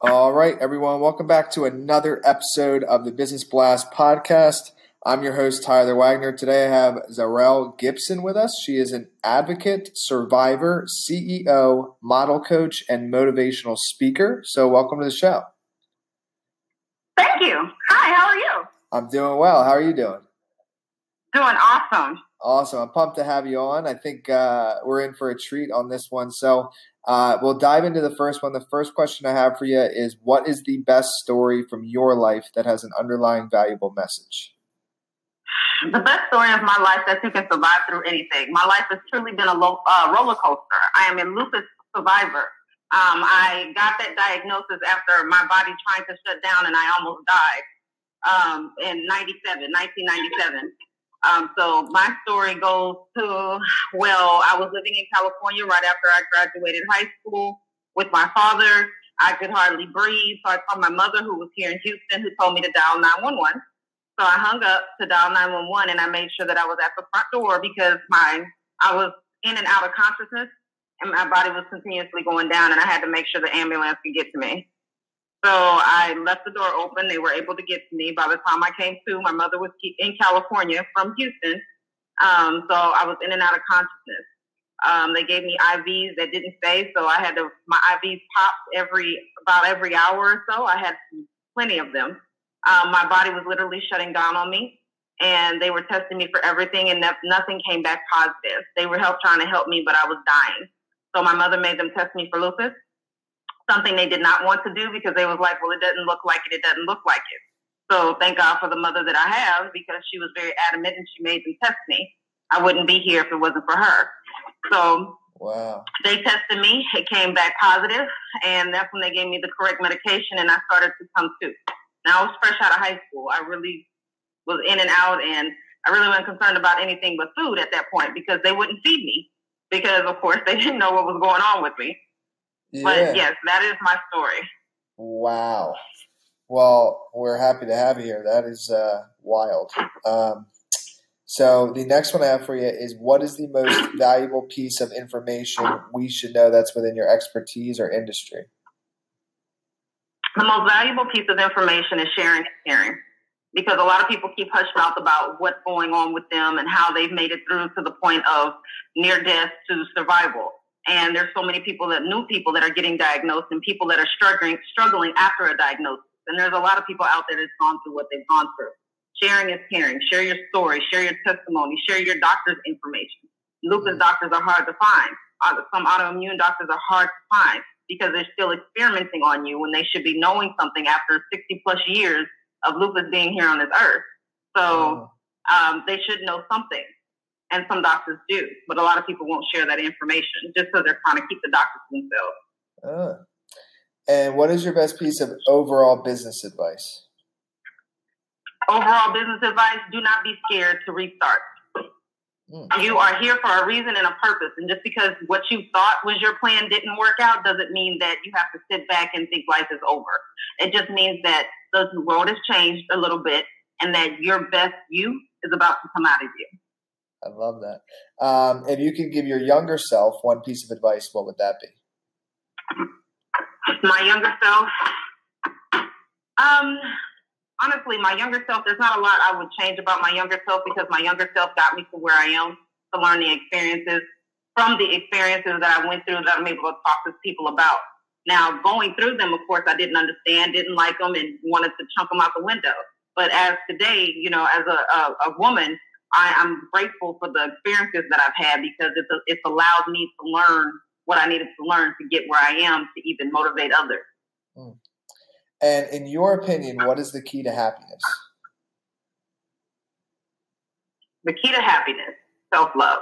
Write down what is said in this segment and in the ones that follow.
All right, everyone, welcome back to another episode of the Business Blast podcast. I'm your host, Tyler Wagner. Today I have Zuriel Gibson with us. She is an advocate, survivor, CEO, model coach, and motivational speaker. So, welcome to the show. Thank you. Hi, how are you? I'm doing well. How are you doing? Doing awesome. Awesome. I'm pumped to have you on. I think uh, we're in for a treat on this one. So, uh, we'll dive into the first one. The first question I have for you is What is the best story from your life that has an underlying valuable message? The best story of my life that you can survive through anything. My life has truly been a low, uh, roller coaster. I am a lupus survivor. Um, I got that diagnosis after my body trying to shut down and I almost died um, in 97, 1997. Um, so my story goes to, well, I was living in California right after I graduated high school with my father. I could hardly breathe. So I called my mother who was here in Houston who told me to dial 911. So I hung up to dial 911 and I made sure that I was at the front door because my, I was in and out of consciousness and my body was continuously going down and I had to make sure the ambulance could get to me. So I left the door open. They were able to get to me. By the time I came to, my mother was in California from Houston. Um, so I was in and out of consciousness. Um, they gave me IVs that didn't stay, so I had to my IVs popped every about every hour or so. I had plenty of them. Um, my body was literally shutting down on me, and they were testing me for everything, and nothing came back positive. They were help trying to help me, but I was dying. So my mother made them test me for lupus something they did not want to do because they was like, well, it doesn't look like it. It doesn't look like it. So thank God for the mother that I have because she was very adamant and she made them test me. I wouldn't be here if it wasn't for her. So wow. they tested me. It came back positive, and that's when they gave me the correct medication, and I started to come to. Now I was fresh out of high school. I really was in and out, and I really wasn't concerned about anything but food at that point because they wouldn't feed me because, of course, they didn't know what was going on with me. Yeah. But yes, that is my story. Wow. Well, we're happy to have you here. That is uh, wild. Um, so the next one I have for you is what is the most valuable piece of information we should know that's within your expertise or industry? The most valuable piece of information is sharing and caring. Because a lot of people keep hush mouth about what's going on with them and how they've made it through to the point of near death to survival and there's so many people that new people that are getting diagnosed and people that are struggling struggling after a diagnosis. And there's a lot of people out there that's gone through what they've gone through. Sharing is caring. Share your story. Share your testimony. Share your doctor's information. Lupus mm-hmm. doctors are hard to find. Uh, some autoimmune doctors are hard to find because they're still experimenting on you when they should be knowing something after 60 plus years of lupus being here on this earth. So um, they should know something and some doctors do, but a lot of people won't share that information just so they're trying to keep the doctors to themselves. Uh. And what is your best piece of overall business advice? Overall business advice: Do not be scared to restart. Mm. You are here for a reason and a purpose, and just because what you thought was your plan didn't work out doesn't mean that you have to sit back and think life is over. It just means that the world has changed a little bit, and that your best you is about to come out of you. I love that. Um, if you could give your younger self one piece of advice, what would that be? My younger self, um, honestly, my younger self. There's not a lot I would change about my younger self because my younger self got me to where I am to learn the experiences from the experiences that I went through that I'm able to talk to people about. Now, going through them, of course, I didn't understand, didn't like them, and wanted to chunk them out the window. But as today, you know, as a, a, a woman, I, am grateful for the experiences that I've had because it's, a, it's allowed me to learn what I needed to learn to get where I am to even motivate others. Mm. And in your opinion, what is the key to happiness? The key to happiness, self love.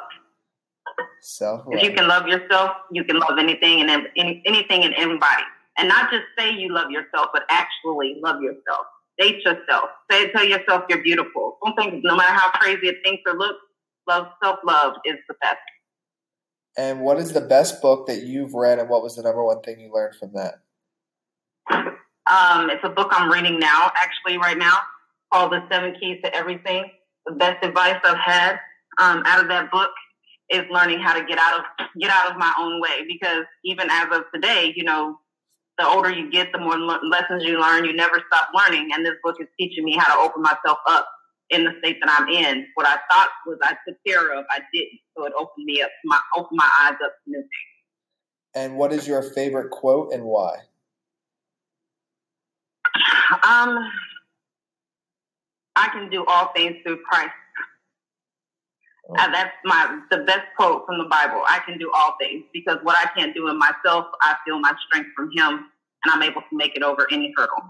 Self love. If you can love yourself, you can love anything and any, anything and anybody. and not just say you love yourself, but actually love yourself. Date yourself. Say tell yourself you're beautiful. Think no matter how crazy it thinks or looks, love self love is the best. And what is the best book that you've read, and what was the number one thing you learned from that? Um, it's a book I'm reading now, actually, right now, called The Seven Keys to Everything. The best advice I've had um, out of that book is learning how to get out of get out of my own way. Because even as of today, you know, the older you get, the more lessons you learn. You never stop learning, and this book is teaching me how to open myself up in the state that I'm in. What I thought was I took care of, I didn't. So it opened me up, my opened my eyes up to new things. And what is your favorite quote and why? Um, I can do all things through Christ. Oh. Uh, that's my the best quote from the Bible. I can do all things because what I can't do in myself, I feel my strength from Him, and I'm able to make it over any hurdle.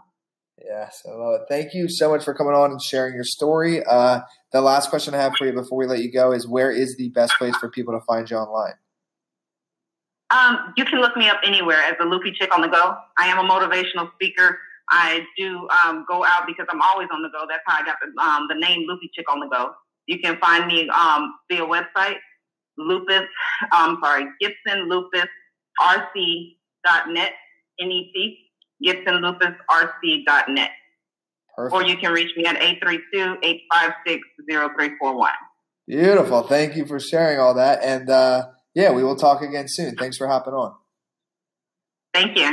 Yes, I love it. Thank you so much for coming on and sharing your story. Uh, the last question I have for you before we let you go is where is the best place for people to find you online? Um, you can look me up anywhere as the Loopy Chick on the Go. I am a motivational speaker. I do um, go out because I'm always on the go. That's how I got the, um, the name Loopy Chick on the Go. You can find me um, via website, lupus, I'm sorry, GibsonLupusRC.net, N-E-T, GibsonLupusRC.net. Perfect. Or you can reach me at 832-856-0341. Beautiful. Thank you for sharing all that. And uh, yeah, we will talk again soon. Thanks for hopping on. Thank you.